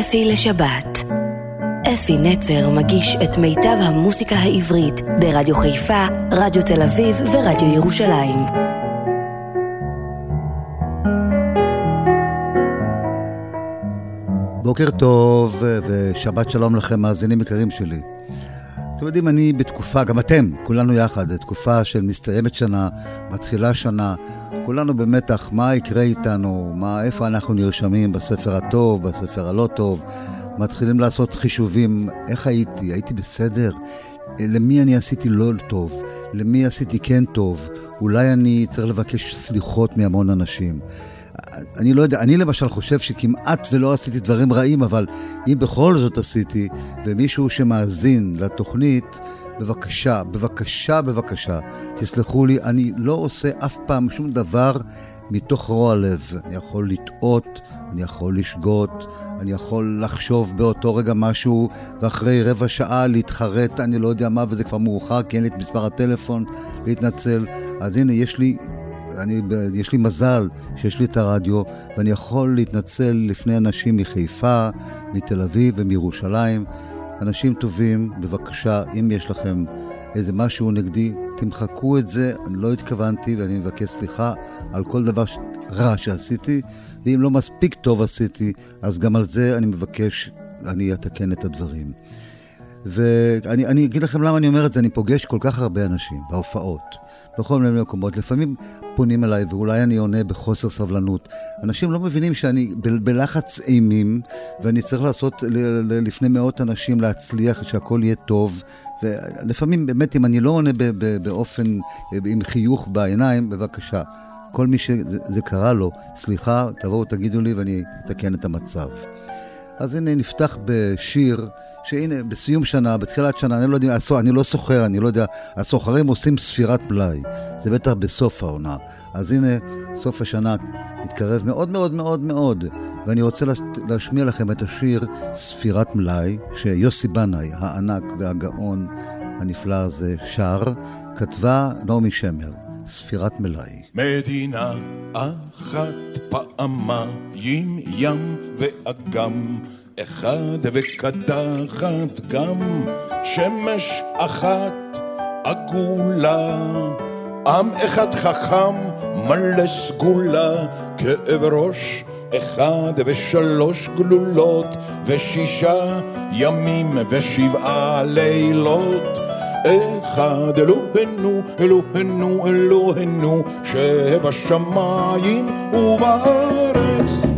אפי לשבת. אפי נצר מגיש את מיטב המוסיקה העברית ברדיו חיפה, רדיו תל אביב ורדיו ירושלים. בוקר טוב ושבת שלום לכם, מאזינים יקרים שלי. אתם יודעים, אני בתקופה, גם אתם, כולנו יחד, תקופה של מסתיימת שנה, מתחילה שנה, כולנו במתח, מה יקרה איתנו, מה, איפה אנחנו נרשמים בספר הטוב, בספר הלא טוב, מתחילים לעשות חישובים, איך הייתי, הייתי בסדר? למי אני עשיתי לא טוב? למי עשיתי כן טוב? אולי אני צריך לבקש סליחות מהמון אנשים. אני לא יודע, אני למשל חושב שכמעט ולא עשיתי דברים רעים, אבל אם בכל זאת עשיתי, ומישהו שמאזין לתוכנית, בבקשה, בבקשה, בבקשה, תסלחו לי, אני לא עושה אף פעם שום דבר מתוך רוע לב. אני יכול לטעות, אני יכול לשגות, אני יכול לחשוב באותו רגע משהו, ואחרי רבע שעה להתחרט, אני לא יודע מה, וזה כבר מאוחר, כי אין לי את מספר הטלפון, להתנצל. אז הנה, יש לי אני, יש לי מזל שיש לי את הרדיו, ואני יכול להתנצל לפני אנשים מחיפה, מתל אביב ומירושלים. אנשים טובים, בבקשה, אם יש לכם איזה משהו נגדי, תמחקו את זה, אני לא התכוונתי ואני מבקש סליחה על כל דבר רע שעשיתי, ואם לא מספיק טוב עשיתי, אז גם על זה אני מבקש, אני אתקן את הדברים. ואני אגיד לכם למה אני אומר את זה, אני פוגש כל כך הרבה אנשים בהופעות. בכל מיני מקומות. לפעמים פונים אליי, ואולי אני עונה בחוסר סבלנות. אנשים לא מבינים שאני ב- בלחץ אימים, ואני צריך לעשות לפני מאות אנשים להצליח, שהכל יהיה טוב. ולפעמים, באמת, אם אני לא עונה ב- ב- באופן, עם חיוך בעיניים, בבקשה. כל מי שזה קרה לו, סליחה, תבואו תגידו לי ואני אתקן את המצב. אז הנה נפתח בשיר שהנה, בסיום שנה, בתחילת שנה, אני לא יודע, אני לא סוחר, אני לא יודע, הסוחרים עושים ספירת מלאי. זה בטח בסוף העונה. אז הנה, סוף השנה מתקרב מאוד מאוד מאוד מאוד, ואני רוצה להשמיע לכם את השיר ספירת מלאי, שיוסי בנאי, הענק והגאון הנפלא הזה, שר, כתבה נעמי שמר. ספירת מלאי. מדינה אחת פעמיים ים ואגם אחד וקדחת גם שמש אחת עגולה. עם אחד חכם מלא סגולה כאב ראש אחד ושלוש גלולות ושישה ימים ושבעה לילות. אחד אלוהינו, אלוהינו, אלוהינו שבשמיים ובארץ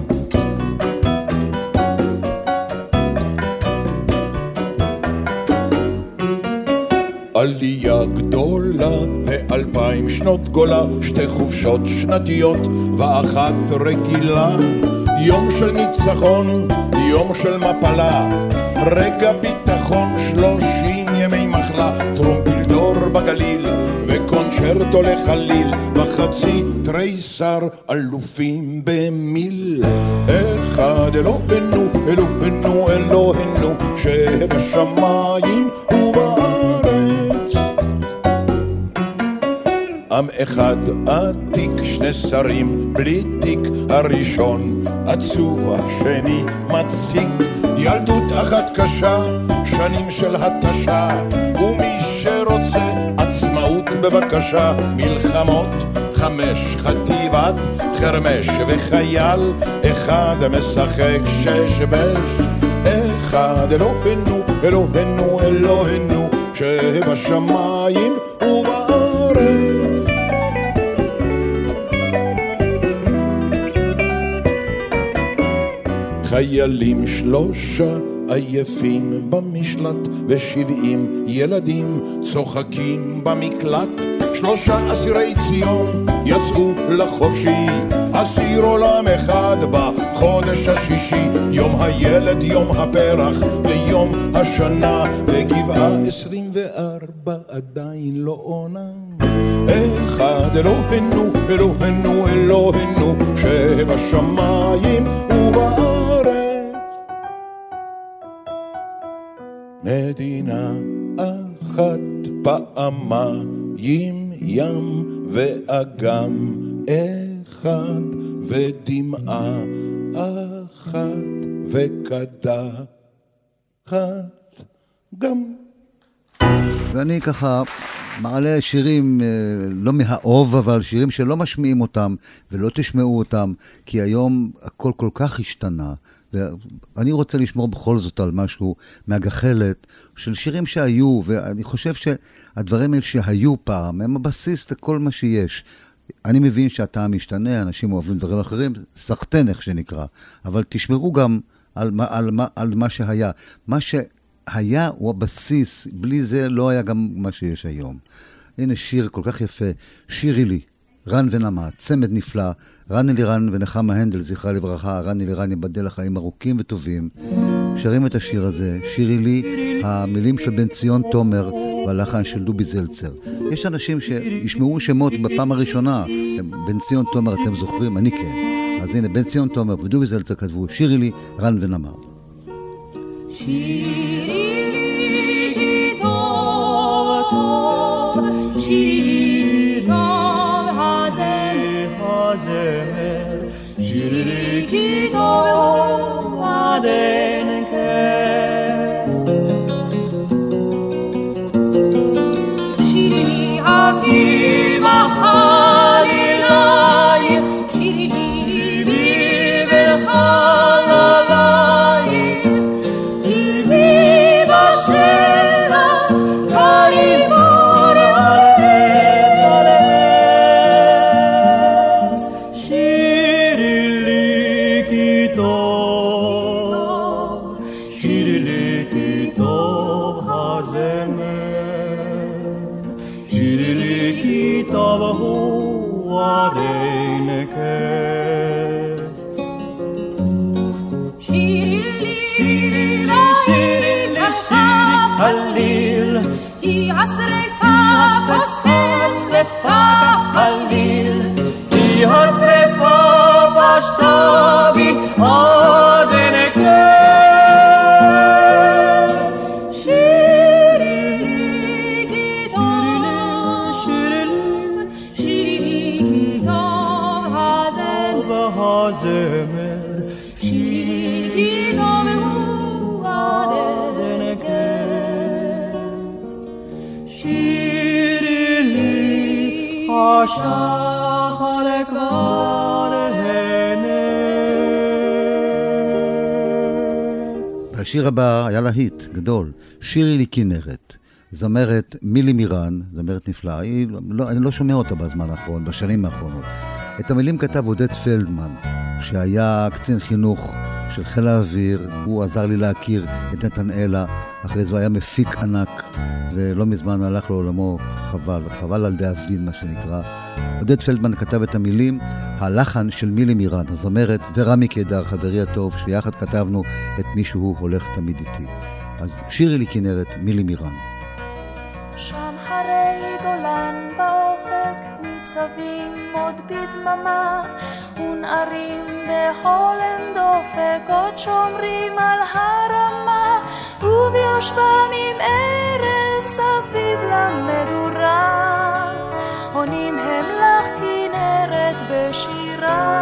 עלייה גדולה ואלפיים שנות גולה, שתי חופשות שנתיות ואחת רגילה. יום של ניצחון, יום של מפלה, רגע ביטחון, שלושים ימי מחלה, טרומפילדור בגליל וקונצ'רטו לחליל, וחצי תריסר אלופים במיל. אחד אלוהינו, אלוהינו, אלוהינו, שבשמיים עם אחד עתיק, שני שרים בלי תיק, הראשון. עצוב, השני מצחיק, ילדות אחת קשה, שנים של התשה, ומי שרוצה עצמאות בבקשה, מלחמות חמש, חטיבת חרמש וחייל, אחד משחק שש בש, אחד אלוהינו, אלוהינו, אלוהינו, שבשמיים ובארץ. חיילים שלושה עייפים במשלט, ושבעים ילדים צוחקים במקלט. שלושה אסירי ציון יצאו לחופשי, אסיר עולם אחד בחודש השישי, יום הילד, יום הפרח ויום השנה, וגבעה עשרים וארבע עדיין לא עונה. אחד אלוהינו, אלוהינו, אלוהינו, שבשמיים ובארץ. מדינה אחת פעמיים ים ואגם אחד ודמעה אחת וקדחת גם. ואני ככה מעלה שירים, אה, לא מהאוב, אבל שירים שלא משמיעים אותם ולא תשמעו אותם, כי היום הכל כל כך השתנה. ואני רוצה לשמור בכל זאת על משהו מהגחלת של שירים שהיו, ואני חושב שהדברים האלה שהיו פעם הם הבסיס לכל מה שיש. אני מבין שהטעם משתנה, אנשים אוהבים דברים אחרים, סחטיין איך שנקרא, אבל תשמרו גם על, על, על, על מה שהיה. מה שהיה הוא הבסיס, בלי זה לא היה גם מה שיש היום. הנה שיר כל כך יפה, שירי לי, רן ונמה, צמד נפלא, רן אלירן ונחמה הנדל, זכרה לברכה, רן אלירן ייבדל לחיים ארוכים וטובים. שרים את השיר הזה, שירי לי, המילים של בן ציון תומר והלחן של דובי זלצר. יש אנשים שישמעו שמות בפעם הראשונה, בן ציון תומר, אתם זוכרים? אני כן. אז הנה, בן ציון תומר ודובי זלצר כתבו, שירי לי, רן ונמה. שירי לי כי טוב טוב, שירי לי כי טוב השיר הבא היה להיט גדול, שירי לי כנרת. זמרת מילי מירן, זמרת נפלאה, היא, לא, אני לא שומע אותה בזמן האחרון, בשנים האחרונות. את המילים כתב עודד פלדמן, שהיה קצין חינוך של חיל האוויר, הוא עזר לי להכיר את נתנאלה, אחרי זה הוא היה מפיק ענק, ולא מזמן הלך לעולמו, חבל, חבל על דאבדין מה שנקרא. עודד פלדמן כתב את המילים, הלחן של מילי מירן, הזמרת, ורמי קידר, חברי הטוב, שיחד כתבנו את מישהו הולך תמיד איתי. אז שירי לי כנרת, מילי מירן. שם הרי גולן באופק ניצבים עוד בדממה ונערים בהולם דופק עוד שומרים על הרמה וביושבם עם ערב סביב למדורה. עונים הם לך כנרת בשירה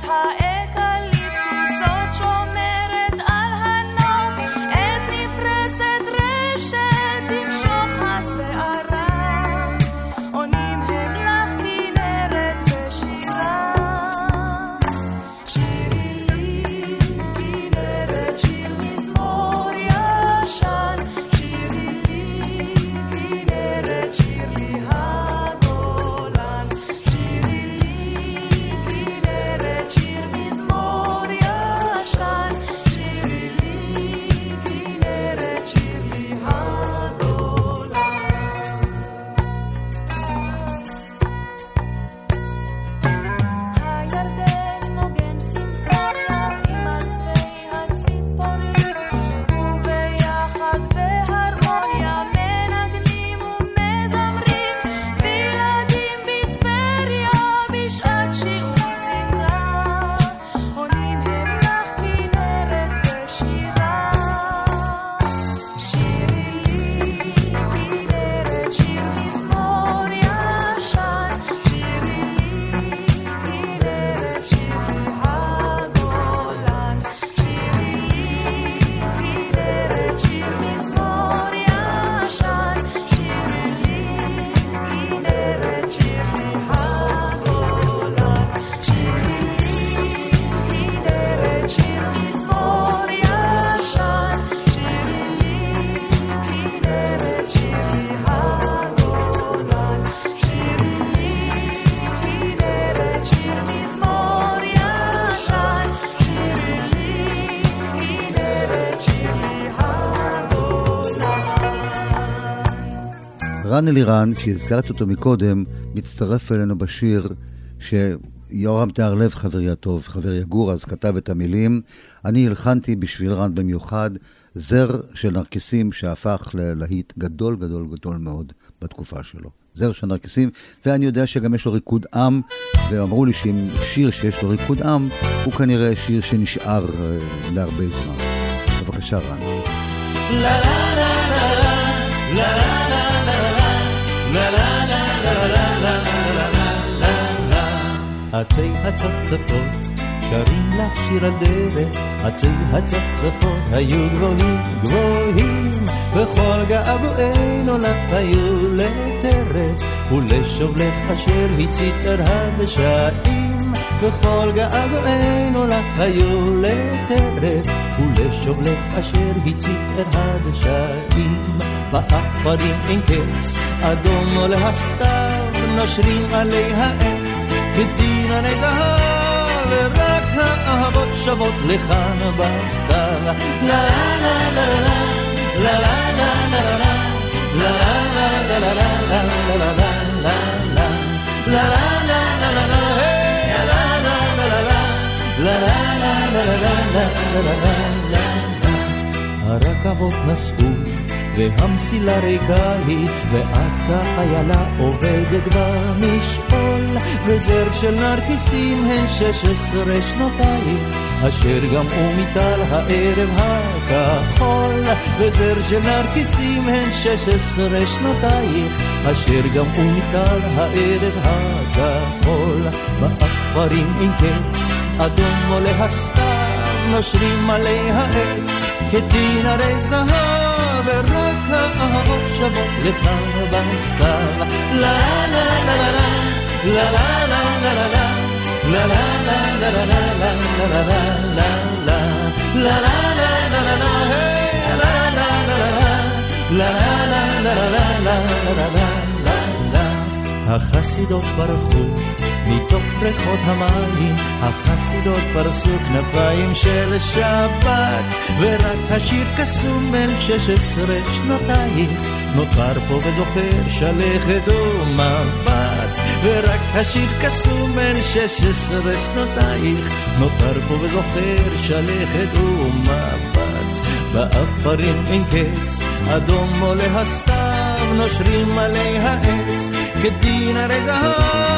다. רן אלירן, שהזכרתי אותו מקודם, מצטרף אלינו בשיר שיורם תיאר לב, חברי הטוב, חברי הגור, אז כתב את המילים. אני הלחנתי בשביל רן במיוחד זר של נרקיסים שהפך ללהיט גדול גדול גדול מאוד בתקופה שלו. זר של נרקיסים, ואני יודע שגם יש לו ריקוד עם, ואמרו לי שאם שיר שיש לו ריקוד עם, הוא כנראה שיר שנשאר אה, להרבה זמן. בבקשה, רן. עצי הצפצפות שרים לך שיר הדרך, עצי הצפצפות היו גבוהים גבוהים, וכל געגועינו לך היו לטרף, ולשוב לך אשר הצית את הדשאים, וכל געגועינו לך היו לטרף, ולשוב לך אשר הצית את הדשאים. בעפרים אין קץ, אדום עולה הסתיו, נושרים עלי העץ, כדינני זהב, ורק האהבות שוות לכאן בסתיו. לה לה לה לה לה לה לה לה לה לה לה לה לה לה לה לה לה הרכבות נסעו והמסילה ריקה היא, ואת כאיילה עובדת במשעול, וזר של נרקיסים הן שש עשרה שנותייך, אשר גמעו מטל הערב הכחול, וזר של נרקיסים הן שש עשרה שנותייך, אשר גמעו מטל הערב הכחול, בעכברים אין קץ, אדום עולה הסתיו, נושרים עלי העץ, כדין הרי זהב. ורק האהבות שוות לך בסתיו. לה לה לה לה לה לה לה לה לה לה לה לה לה לה לה לה לה לה החסידות ברחו מתוך בריכות המים, החסידות פרסו כנפיים של שבת, ורק השיר קסום בן שש עשרה שנותייך, נותר פה וזוכר שלכת ומבט, ורק השיר קסום בן שש עשרה שנותייך, נותר פה וזוכר שלכת ומבט, באפרים אין קץ, אדום עולה הסתיו, נושרים עלי העץ, כדין הרי זהב,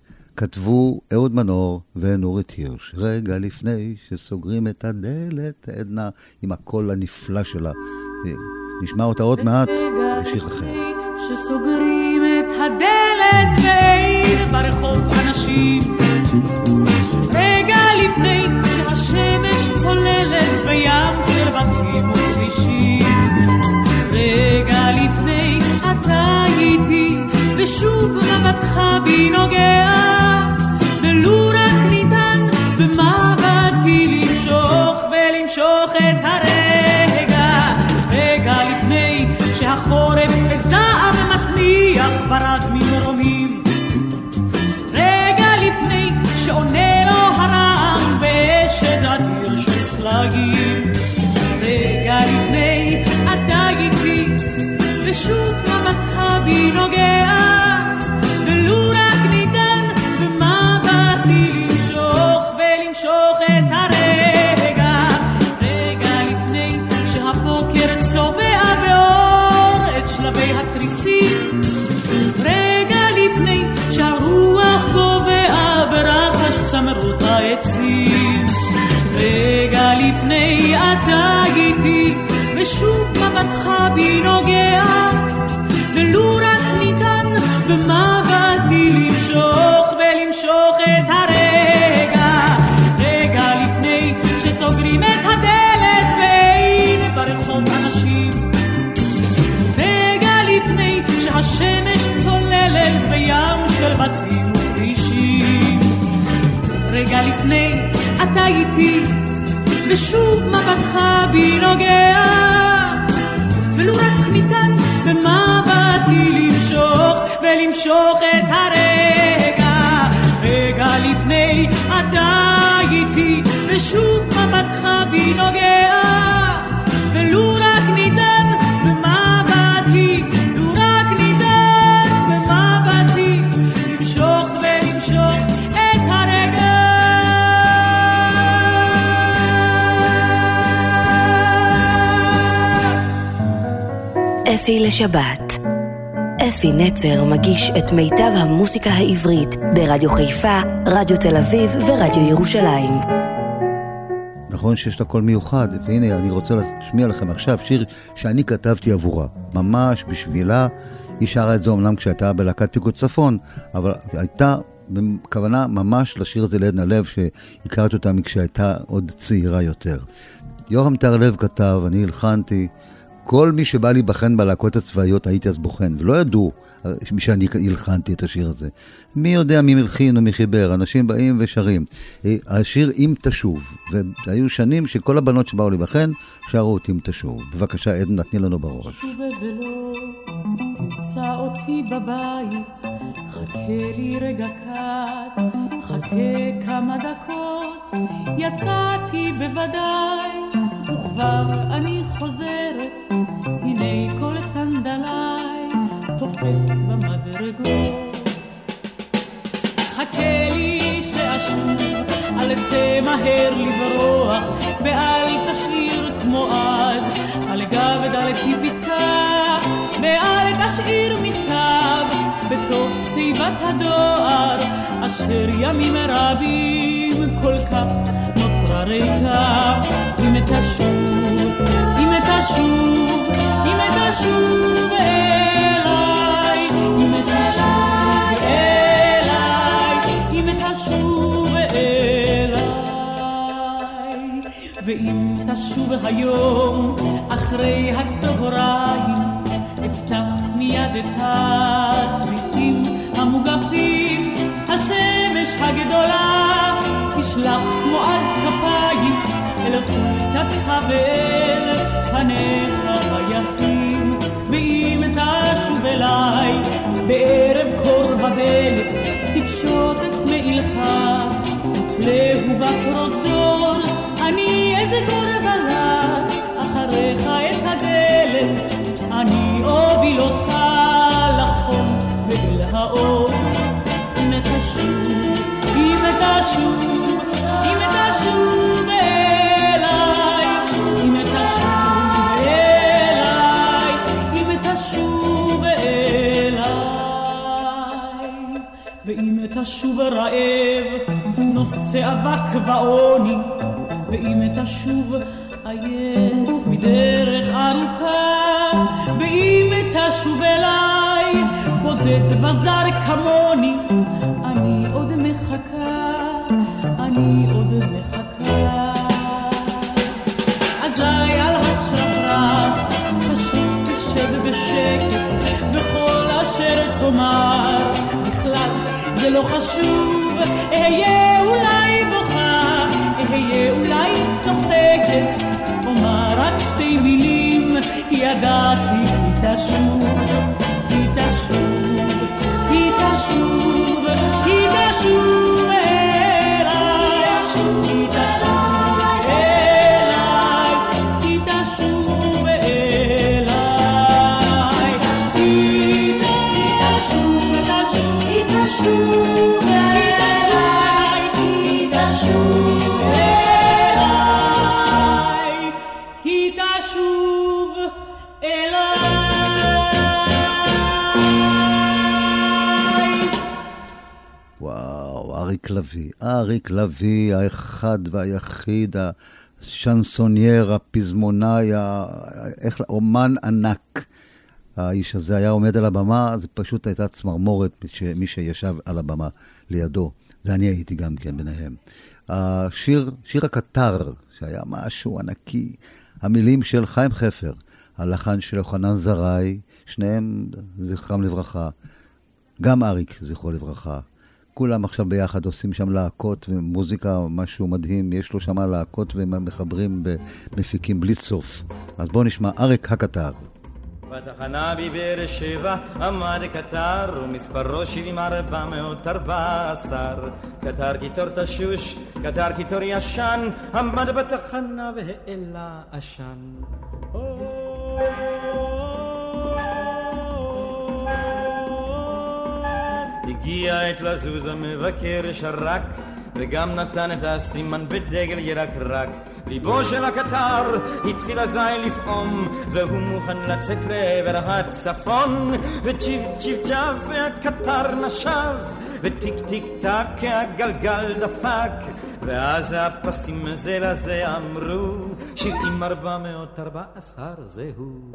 כתבו אהוד מנור ונורית הירש. רגע לפני שסוגרים את הדלת, עדנה עם הקול הנפלא שלה. נשמע אותה עוד מעט בשיר אחר. שסוגרים את הדלת ואין ברחוב אנשים רגע לפני שהשמש צוללת מבטך בי נוגע ולו רק ניתן במבטי למשוך ולמשוך את הרגע. רגע לפני שסוגרים את הדלת ואין ברחוב אנשים רגע לפני שהשמש צוללת בים של בתים וכבישים לפני, אתה איתי, ושוב מבטך בי נוגע, ולו רק ניתן במבטי למשוך, ולמשוך את הרגע. רגע לפני, אתה איתי, ושוב מבטך בי נוגע, אפי לשבת. אפי נצר מגיש את מיטב המוסיקה העברית ברדיו חיפה, רדיו תל אביב ורדיו ירושלים. נכון שיש לה קול מיוחד, והנה אני רוצה להשמיע לכם עכשיו שיר שאני כתבתי עבורה, ממש בשבילה. היא שרה את זה אמנם כשהייתה בלהקת פיקוד צפון, אבל הייתה בכוונה ממש לשיר את זה לעדנה לב, שהכרתי אותה מכשהייתה עוד צעירה יותר. יורם טהרלב כתב, אני הלחנתי, כל מי שבא להיבחן בלהקות הצבאיות הייתי אז בוחן, ולא ידעו אה, שאני הלחנתי את השיר הזה. מי יודע מי מלחין או מי חיבר, אנשים באים ושרים. אה, השיר אם תשוב, והיו שנים שכל הבנות שבאו להיבחן שרו את אם תשוב. בבקשה, עדן, תני לנו בראש. תמצא אותי בבית, חכה לי רגע קט, חכה כמה דקות, יצאתי בוודאי, וכבר אני חוזרת, הנה כל סנדליי תופת במדרגות. חכה לי שאשוב, אל תמהר לברוח, ואל תשאיר כמו אז, על גב דלתי פתקה, ואל תשאיר מכתב, בתוך תיבת הדואר, אשר ימים רבים כל כך נותרה ריקה. אם תשוב, ואם תשוב היום אחרי הצהריים, אפתח מיד את התריסים המוגפים, השמש הגדולה תשלח כמו אז כפיים אל חולצתך ואל פניך היפים, ואם תשוב אליי בערב קור בדלת, תפשוט את מעילך, ותלהו בפרוזדור, אני אסגור בלט אחריך את הדלת, אני אוביל אותך לחום ואל האור. תשוב רעב, נושא אבק ועוני, ואם תשוב עייף מדרך ארוכה, ואם תשוב אליי, בודד בזר כמוני, אני עוד מחכה, אני עוד מחכה. לביא. אריק לביא, האחד והיחיד, השנסונייר, הפזמונאי, ה- איך, אומן ענק. האיש הזה היה עומד על הבמה, זה פשוט הייתה צמרמורת מי שישב על הבמה לידו. זה אני הייתי גם כן ביניהם. השיר, שיר הקטר, שהיה משהו ענקי, המילים של חיים חפר, הלחן של יוחנן זרעי, שניהם זכרם לברכה. גם אריק, זכרו לברכה. כולם עכשיו ביחד עושים שם להקות ומוזיקה, משהו מדהים, יש לו שם להקות והם מחברים ומפיקים בלי סוף. אז בואו נשמע אריק הקטר. בתחנה בבאר שבע עמד קטר ומספרו שבעים ארבע מאות ארבע עשר קטר קיטור תשוש, קטר קיטור ישן עמד בתחנה והעלה עשן הגיע עת לזוז המבקר שרק וגם נתן את הסימן בדגל ירקרק ליבו של הקטר התחיל אזי לפעום והוא מוכן לצאת לעבר הצפון. וצ'יפ צ'יפ צ'אף והקטר נשב וטיק טיק טק הגלגל דפק. ואז הפסים זה לזה אמרו שבעים ארבע מאות ארבע עשר זהו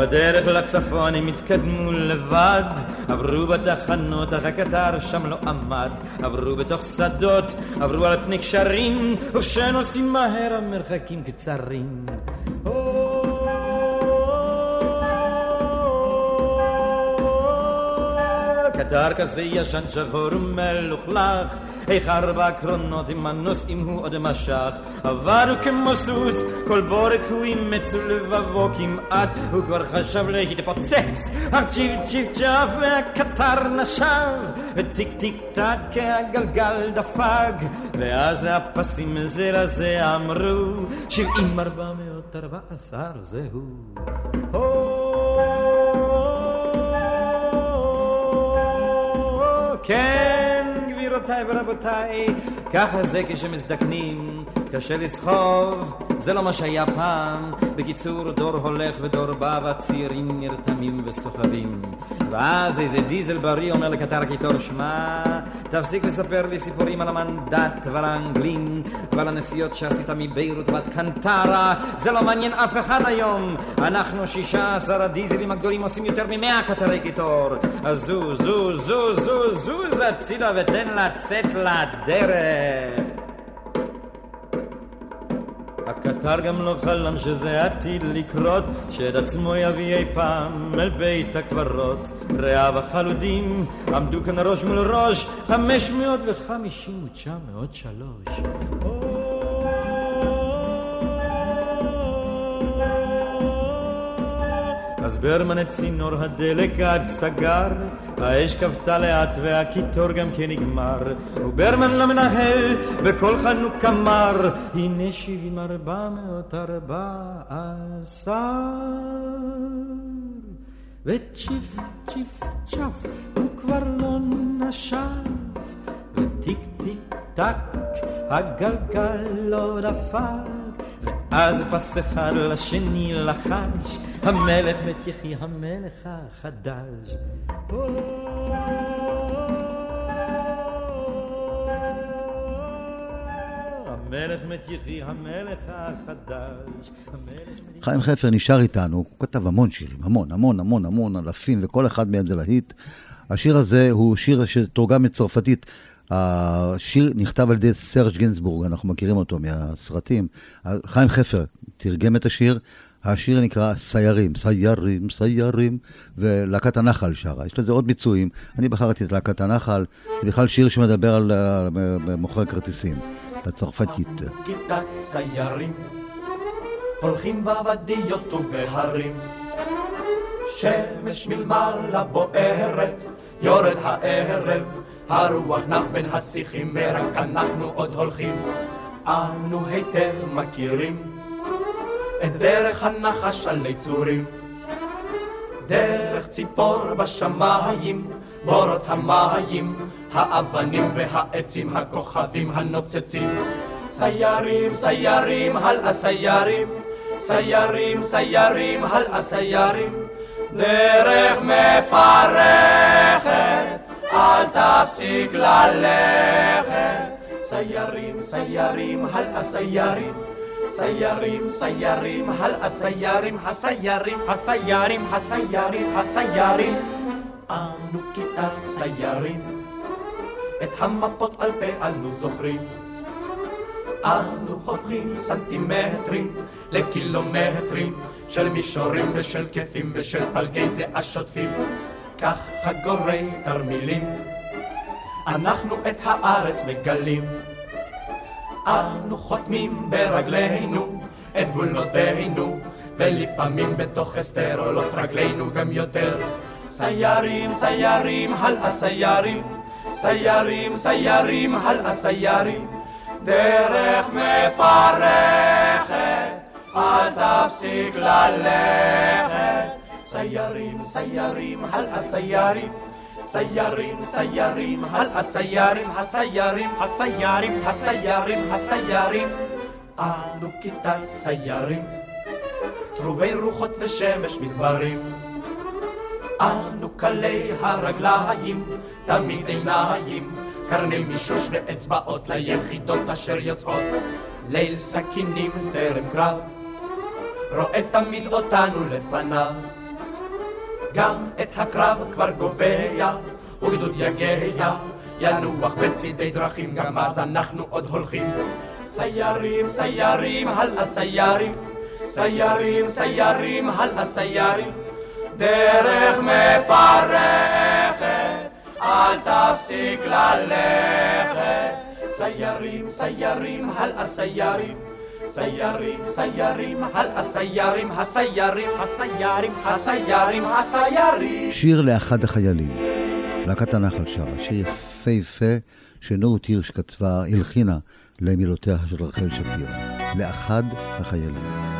בדרך לצפון הם התקדמו לבד. עברו בתחנות אך הקטר שם לא עמד. עברו בתוך שדות עברו על פני קשרים וכשנוסעים מהר המרחקים קצרים קטר כזה ישן שחור ומלוכלך איך ארבע קרונות עם הנוסעים הוא עוד משך. עבר כמו סוס כל בורק הוא אימץ ולבבו כמעט. הוא כבר חשב להתפוצץ. אך צ'יפ צ'אף והקטר נשב. וטיק טיק טק הגלגל דפק ואז הפסים זה לזה אמרו שבעים ארבע מאות ארבע עשר זהו כן, גבירותיי ורבותיי, ככה זה כשמזדקנים, קשה לסחוב, זה לא מה שהיה פעם. בקיצור, דור הולך ודור בא, והצעירים נרתמים וסוחבים. ואז איזה דיזל בריא אומר לקטר קיטור, שמע, תפסיק לספר לי סיפורים על המנדט ועל האנגלים ועל הנסיעות שעשית מביירות ועד קנטרה, זה לא מעניין אף אחד היום. אנחנו שישה עשר הדיזלים הגדולים עושים יותר ממאה קטרי קיטור. אז זו, זו, זו, זו, זוז הצידה ותן לצאת לדרך. הקטר גם לא חלם שזה עתיד לקרות, שאת עצמו יביא אי פעם אל בית הקברות. רעיו החלודים עמדו כאן ראש מול ראש, חמש מאות וחמישים ותשע מאות שלוש. אז ברמן את צינור הדלק עד סגר, האש כבתה לאט והקיטור גם כן נגמר, וברמן למנהל בקול חנוק אמר, הנה שבעים ארבע מאות ארבע עשר. וצ'יפ צ'יפ צ'ף הוא כבר לא נשף, וטיק טיק טק הגלגל לא דפק. ואז פס אחד לשני לחש, המלך מת יחי המלך החדש. חיים חפר נשאר איתנו, הוא כתב המון שירים, המון, המון, המון, המון, אלפים, וכל אחד מהם זה להיט. השיר הזה הוא שיר שתורגם מצרפתית. השיר נכתב על ידי סרג' גינזבורג, אנחנו מכירים אותו מהסרטים. חיים חפר תרגם את השיר, השיר נקרא סיירים, סיירים, סיירים, ולהקת הנחל שרה. יש לזה עוד ביצועים. אני בחרתי את להקת הנחל, זה בכלל שיר שמדבר על מוכרי כרטיסים, בצרפתית. כיתת סיירים, הולכים בוודיות ובהרים. שמש מלמעלה בוערת, יורד הערב, הרוח נח בין השיחים, ורק אנחנו עוד הולכים. אנו היטב מכירים את דרך הנחש על נצורים. דרך ציפור בשמיים, בורות המים, האבנים והעצים, הכוכבים הנוצצים. סיירים, סיירים, הלאה סיירים, סיירים, סיירים, הלאה סיירים. דרך מפרכת, אל תפסיק ללכת. סיירים, סיירים, הלאה סיירים. סיירים, סיירים, הלאה סיירים, הסיירים, הסיירים, הסיירים, הסיירים. אנו כיתת סיירים, את המפות על פה אנו זוכרים. אנו הופכים סנטימטרים לקילומטרים, של מישורים ושל כיפים ושל פלגי זיעה שוטפים, כך חגורי תרמילים, אנחנו את הארץ מגלים. אנו חותמים ברגלינו את גבולותינו, ולפעמים בתוך הסתר עולות רגלינו גם יותר. סיירים, סיירים, הלאה סיירים, סיירים, סיירים, הלאה סיירים, דרך מפרכת, אל תפסיק ללכת. סיירים, סיירים, הלאה סיירים, סיירים, סיירים, הלאה סיירים, הסיירים, הסיירים, הסיירים, הסיירים. אנו כיתת סיירים, טרובי רוחות ושמש מדברים. אנו קלי הרגליים, תמיד עיניים, קרני מישוש ואצבעות ליחידות אשר יוצאות. ליל סכינים טרם קרב, רואה תמיד אותנו לפניו. גם את הקרב כבר גובע, וגדוד יגע, ינוח בצידי דרכים, גם אז אנחנו עוד הולכים. סיירים, סיירים, הלאה סיירים, סיירים, סיירים, הלאה סיירים, דרך מפרכת, אל תפסיק ללכת. סיירים, סיירים, הלאה סיירים, סיירים, סיירים, הלאה סיירים, הסיירים, הסיירים, הסיירים, הסיירים. שיר לאחד החיילים. להקת הנחל שרה, שיר יפהפה שנורית הירש כתבה, הלחינה למילותיה של רחל שפירא. לאחד החיילים.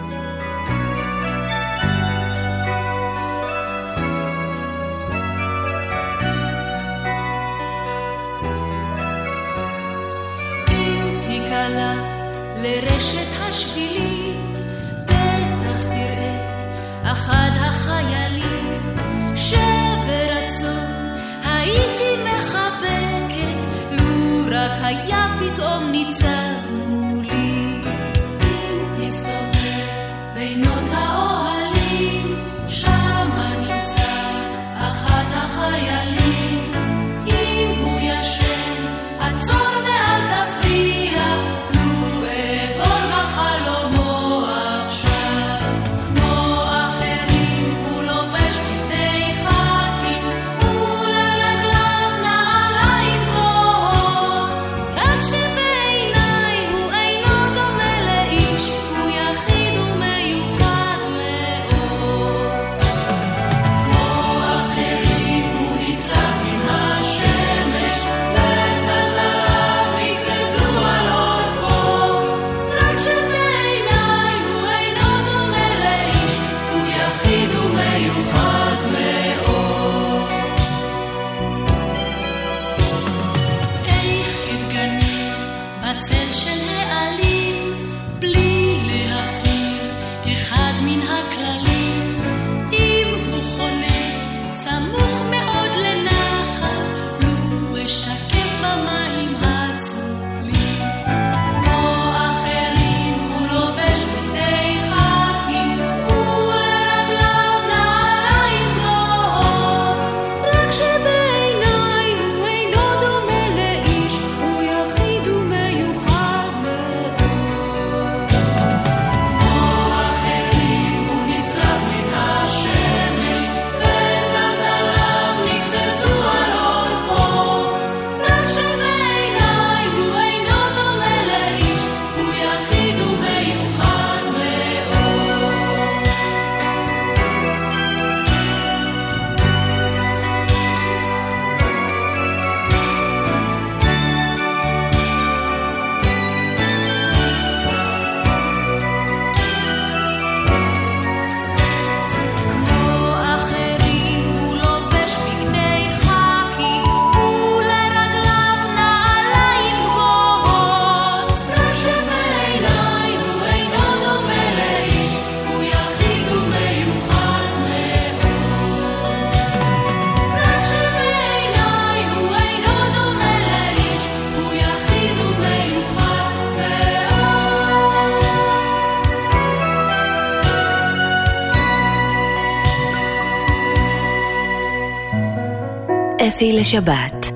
אפי לשבת.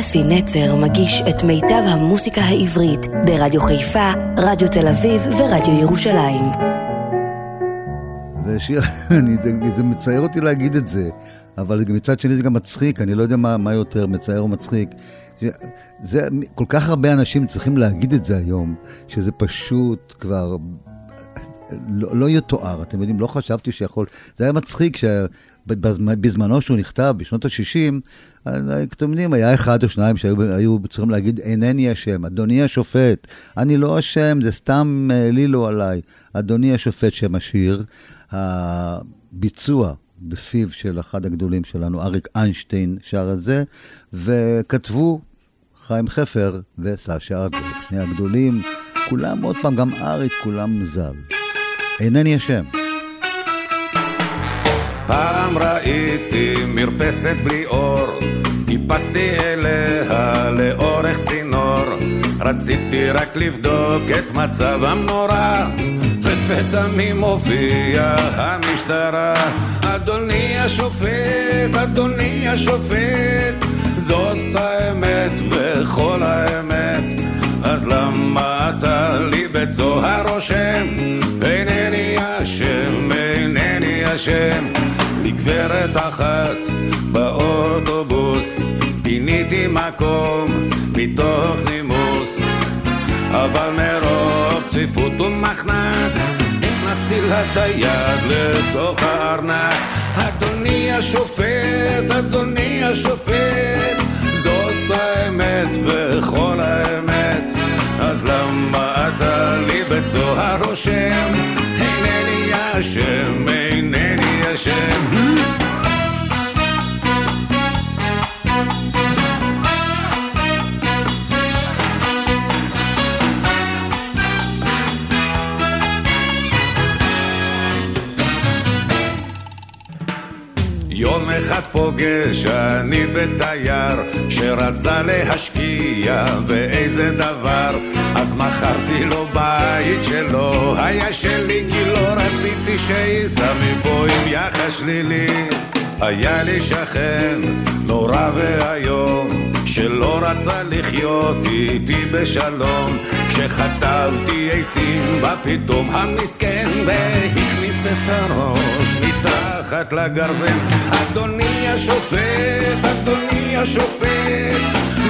אפי נצר מגיש את מיטב המוסיקה העברית ברדיו חיפה, רדיו תל אביב ורדיו ירושלים. זה שיר, אני, זה, זה מצער אותי להגיד את זה, אבל מצד שני זה גם מצחיק, אני לא יודע מה, מה יותר מצער או מצחיק. זה, כל כך הרבה אנשים צריכים להגיד את זה היום, שזה פשוט כבר לא, לא יתואר, אתם יודעים, לא חשבתי שיכול... זה היה מצחיק שבזמנו שהוא נכתב, בשנות ה-60, אתם יודעים, היה אחד או שניים שהיו צריכים להגיד, אינני אשם, אדוני השופט, אני לא אשם, זה סתם העלילו אה, עליי. אדוני השופט שם השיר, הביצוע בפיו של אחד הגדולים שלנו, אריק איינשטיין, שר את זה, וכתבו חיים חפר וסשה ארגוב, שני הגדולים, כולם, עוד פעם, גם אריק, כולם ז"ל. אינני אשם. פעם ראיתי מרפסת בלי אור, טיפסתי אליה לאורך צינור, רציתי רק לבדוק את מצב המנורה, לפתע מי מופיע המשטרה, אדוני השופט, אדוני השופט, זאת האמת וכל האמת. אז למה אתה לי בצוהר רושם? אינני אשם, אינני אשם. לגברת אחת באוטובוס. פיניתי מקום מתוך נימוס אבל מרוב צפיפות ומחנק הכנסתי לה את היד לתוך הארנק. אדוני השופט, אדוני השופט זאת האמת וכל האמת. אז למה אתה לי בצוהר רושם? אינני אשם, פוגש אני בתייר שרצה להשקיע באיזה דבר. אז מכרתי לו בית שלא היה שלי כי לא רציתי שייסע מפה עם יחס שלילי. היה לי שכן נורא ואיום שלא רצה לחיות איתי בשלום. כשחטבתי עצים בה פתאום המסכן והכניס את הראש מתחת לגרזן. אדוני השופט, אדוני השופט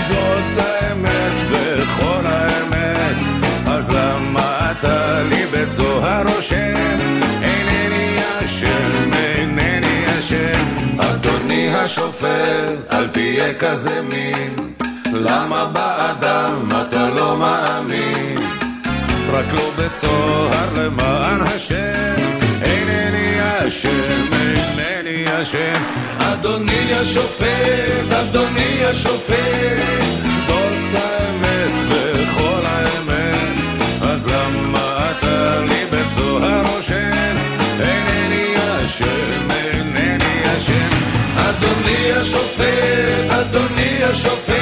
זאת האמת וכל האמת. אז למה אתה לי בצוהר רושם? אינני אשם, אינני אשם. אדוני השופט, אל תהיה כזה מין. למה באדם אתה לא מאמין? רק לא בצוהר למען השם. אינני אשם, אינני אשם אדוני השופט, אדוני השופט זאת האמת וכל האמת. אז למה אתה לי בצוהר רושם? אינני אשם, אינני אשם אדוני השופט, אדוני השופט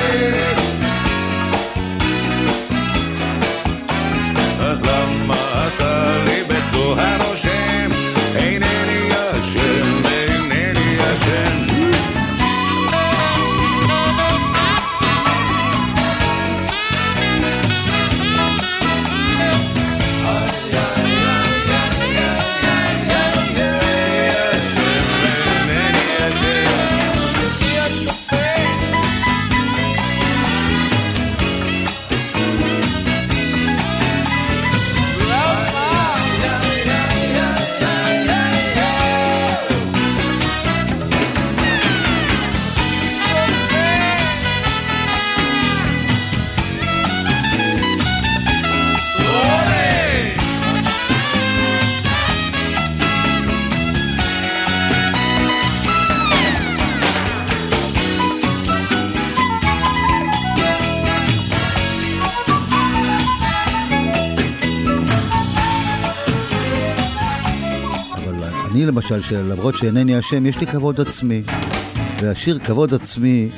למשל, שלמרות שאינני אשם, יש לי כבוד עצמי. והשיר כבוד עצמי,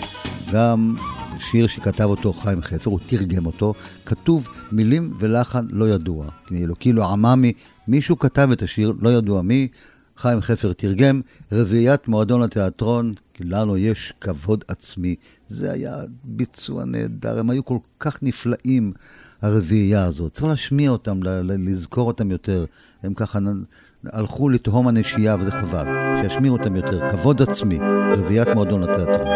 גם שיר שכתב אותו חיים חפר, הוא תרגם אותו, כתוב מילים ולחן לא ידוע. כאילו, כאילו עממי, מישהו כתב את השיר, לא ידוע מי, חיים חפר תרגם, רביעיית מועדון התיאטרון, כי לנו יש כבוד עצמי. זה היה ביצוע נהדר, הם היו כל כך נפלאים, הרביעייה הזאת. צריך להשמיע אותם, לזכור אותם יותר. הם ככה הלכו לתהום הנשייה, וזה חבל. שישמיעו אותם יותר. כבוד עצמי, רביעיית מועדון התיאטרון.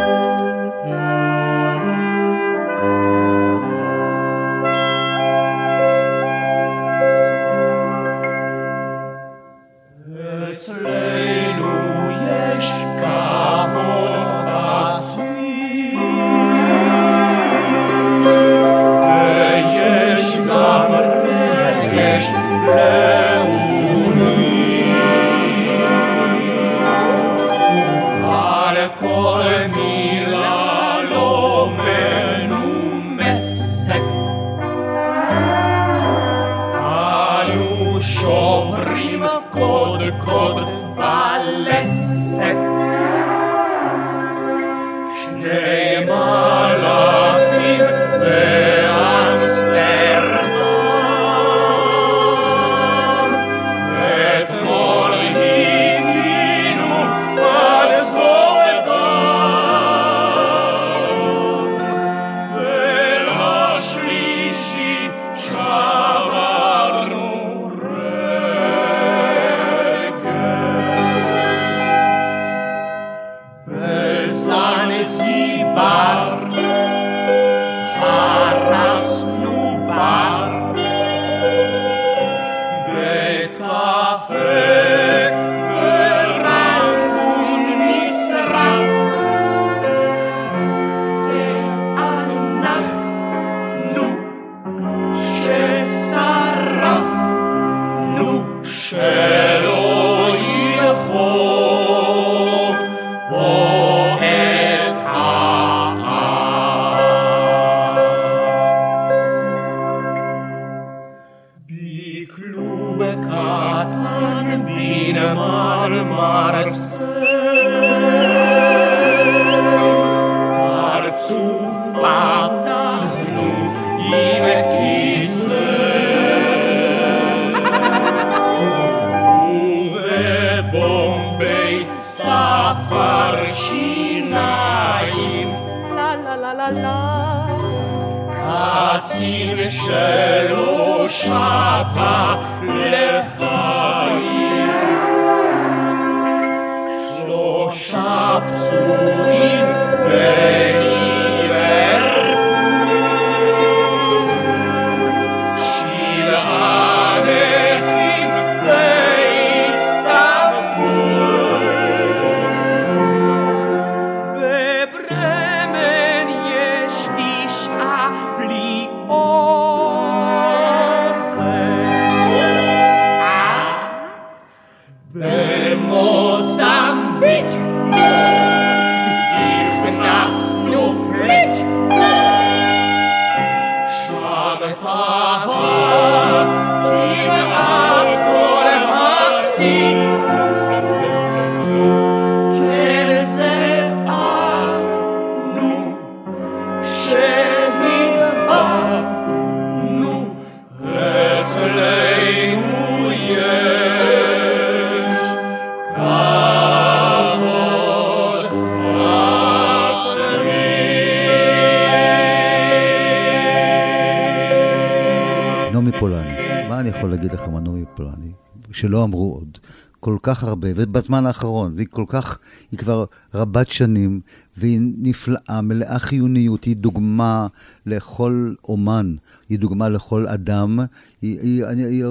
שלא אמרו עוד. כל כך הרבה, ובזמן האחרון, והיא כל כך, היא כבר רבת שנים, והיא נפלאה, מלאה חיוניות, היא דוגמה לכל אומן, היא דוגמה לכל אדם, היא, היא, היא, היא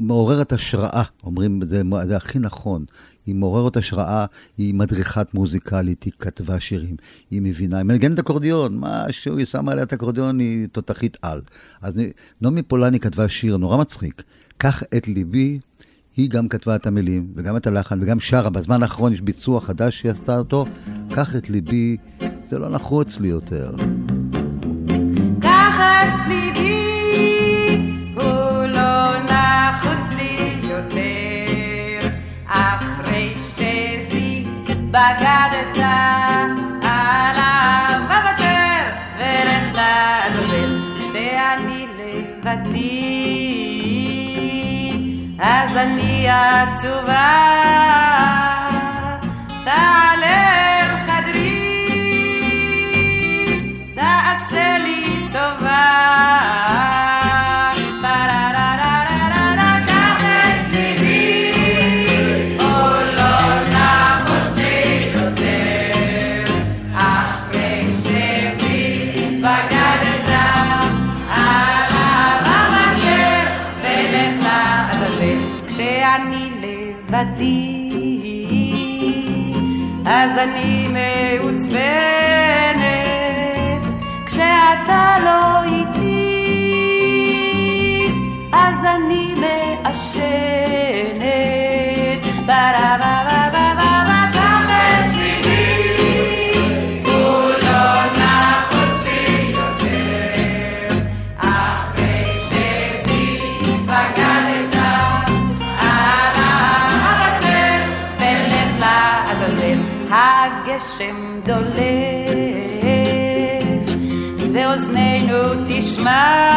מעוררת השראה, אומרים, זה, זה הכי נכון. היא מעוררת השראה, היא מדריכת מוזיקלית, היא כתבה שירים, היא מבינה, היא מנגנת אקורדיון, משהו, היא שמה עליה את האקורדיון, היא תותחית על. אז נעמי פולני כתבה שיר נורא מצחיק, קח את ליבי, היא גם כתבה את המילים, וגם את הלחן, וגם שרה. בזמן האחרון יש ביצוע חדש שהיא עשתה אותו, קח את ליבי, זה לא נחוץ לי יותר. קח את ליבי, הוא לא נחוץ לי יותר. אחרי שבי בגדת עליו, אוותר ולך לעזאזל, שאני לבדי. אז אני עצובה, תעלה אני מעוצבנת כשאתה לא איתי, אז אני מעשנת. ברה-ברה-ברה-ברה, smile.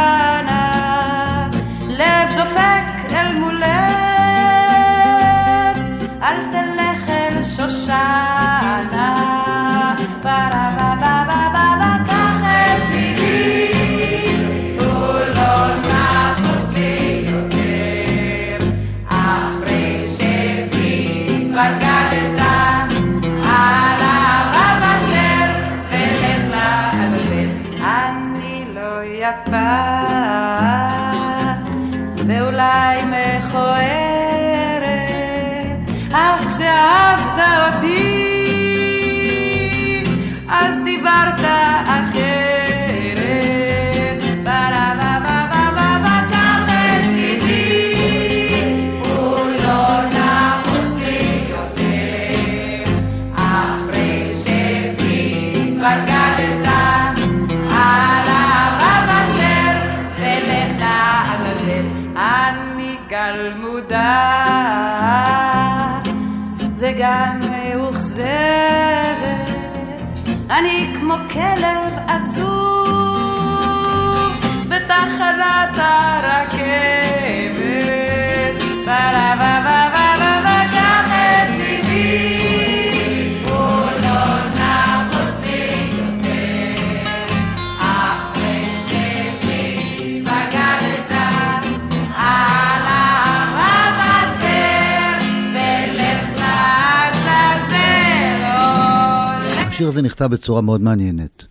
נכתב בצורה מאוד מעניינת.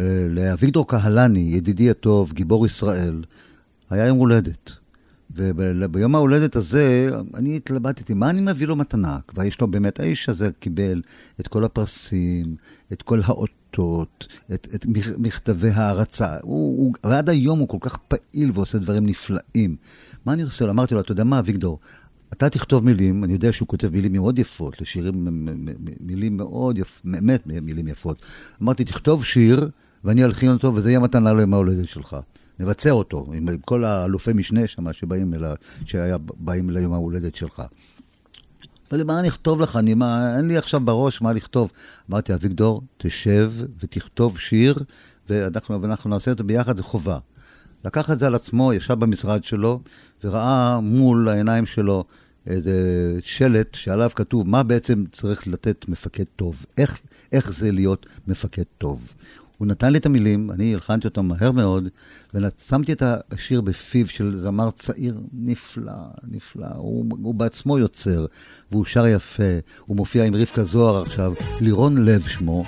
אה, לאביגדור קהלני, ידידי הטוב, גיבור ישראל, היה יום הולדת. וביום ההולדת הזה, אני התלבטתי, מה אני מביא לו מתנה? כבר יש לו באמת, האיש הזה קיבל את כל הפרסים, את כל האותות, את, את מכ- מכתבי הערצה. הוא, הוא, ועד היום הוא כל כך פעיל ועושה דברים נפלאים. מה אני עושה לו? אמרתי לו, אתה יודע מה, אביגדור? אתה תכתוב מילים, אני יודע שהוא כותב מילים מאוד יפות, לשירים, מילים מאוד יפות, באמת מילים יפות. אמרתי, תכתוב שיר, ואני אלחין אותו, וזה יהיה מתנה ליום ההולדת שלך. נבצע אותו, עם כל האלופי משנה שם שבאים, אל, שהיה, באים ליום ההולדת שלך. אמר מה אני אכתוב לך? אני, מה, אין לי עכשיו בראש מה לכתוב. אמרתי, אביגדור, תשב ותכתוב שיר, ואנחנו, ואנחנו נעשה אותו ביחד, זה חובה. לקח את זה על עצמו, ישב במשרד שלו, וראה מול העיניים שלו איזה שלט שעליו כתוב מה בעצם צריך לתת מפקד טוב, איך, איך זה להיות מפקד טוב. הוא נתן לי את המילים, אני הלחנתי אותם מהר מאוד, ושמתי את השיר בפיו של זמר צעיר נפלא, נפלא. הוא, הוא בעצמו יוצר, והוא שר יפה. הוא מופיע עם רבקה זוהר עכשיו, לירון לב שמו,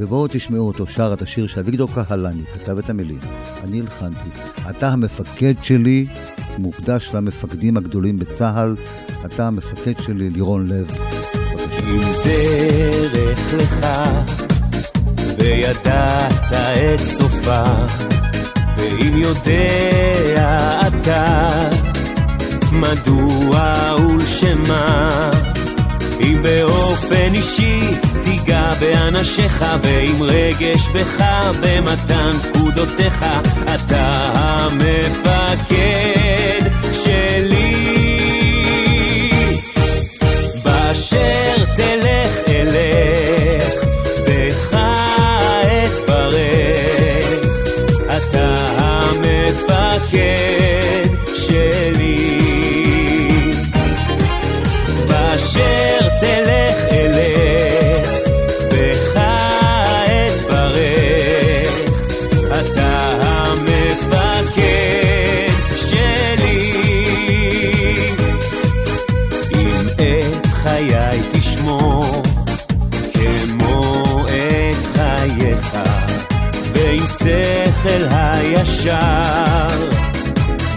ובואו תשמעו אותו שר את השיר שאביגדור קהלני כתב את המילים. אני הלחנתי. אתה המפקד שלי, מוקדש למפקדים הגדולים בצה"ל. אתה המפקד שלי, לירון לב. אם דרך לך וידעת את סופה ואם יודע אתה מדוע ולשמה אם באופן אישי תיגע באנשיך ועם רגש בך במתן פקודותיך אתה המפקד שלי. באשר תלך באשר תלך אלך, בך אתברך, אתה המפקד שלי. אם את חיי תשמור כמו את חייך ועם שכל הישר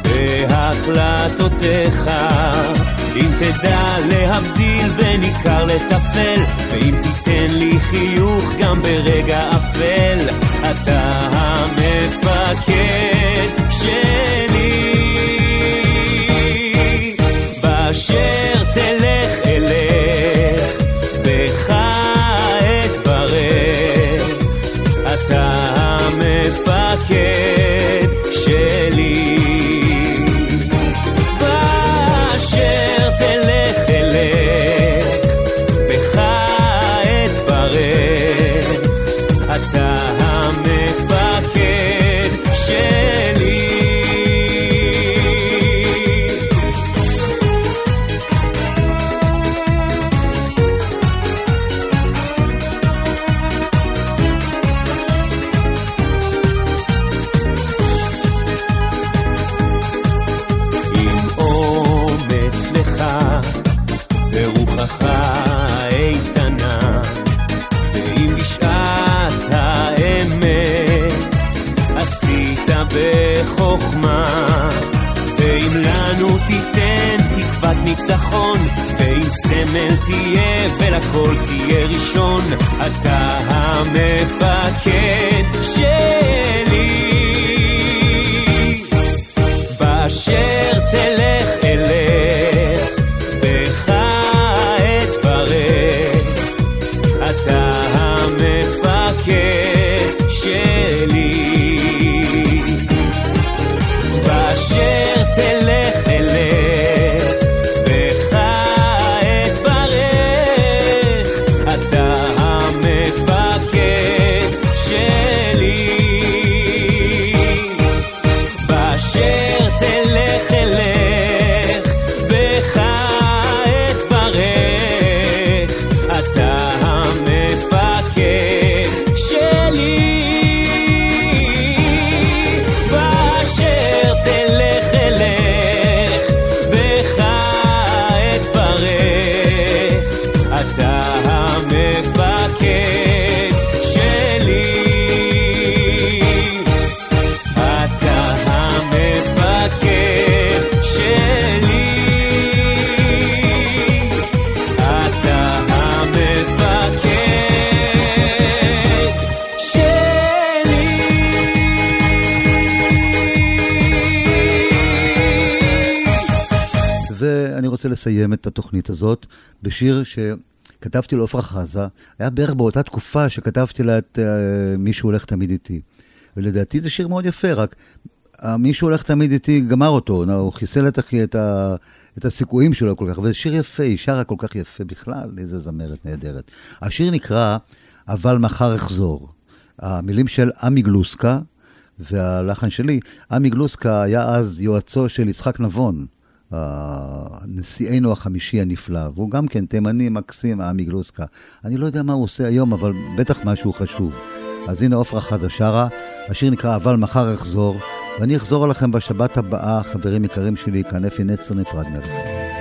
בהחלטותיך אם תדע להבדיל בין עיקר לטפל, ואם תיתן לי חיוך גם ברגע אפל, אתה המפקד שלי. באשר תלך ואם סמל תהיה ולכל תהיה ראשון. אתה המפקד שלי. באשר תלך לסיים את התוכנית הזאת בשיר שכתבתי לעופרה חזה. היה בערך באותה תקופה שכתבתי לה את uh, מי שהולך תמיד איתי. ולדעתי זה שיר מאוד יפה, רק uh, מי שהולך תמיד איתי גמר אותו, הוא חיסל את, אחי, את, ה, את הסיכויים שלו כל כך. וזה שיר יפה, היא שרה כל כך יפה בכלל, איזה זמרת נהדרת. השיר נקרא "אבל מחר אחזור". המילים של עמי גלוסקה, והלחן שלי, עמי גלוסקה היה אז יועצו של יצחק נבון, נשיאנו החמישי הנפלא, והוא גם כן תימני מקסים, עמי גלוסקה. אני לא יודע מה הוא עושה היום, אבל בטח משהו חשוב. אז הנה עפרה חזה שרה, השיר נקרא "אבל מחר אחזור", ואני אחזור אליכם בשבת הבאה, חברים יקרים שלי, כאן אפי נצר נפרד מכם.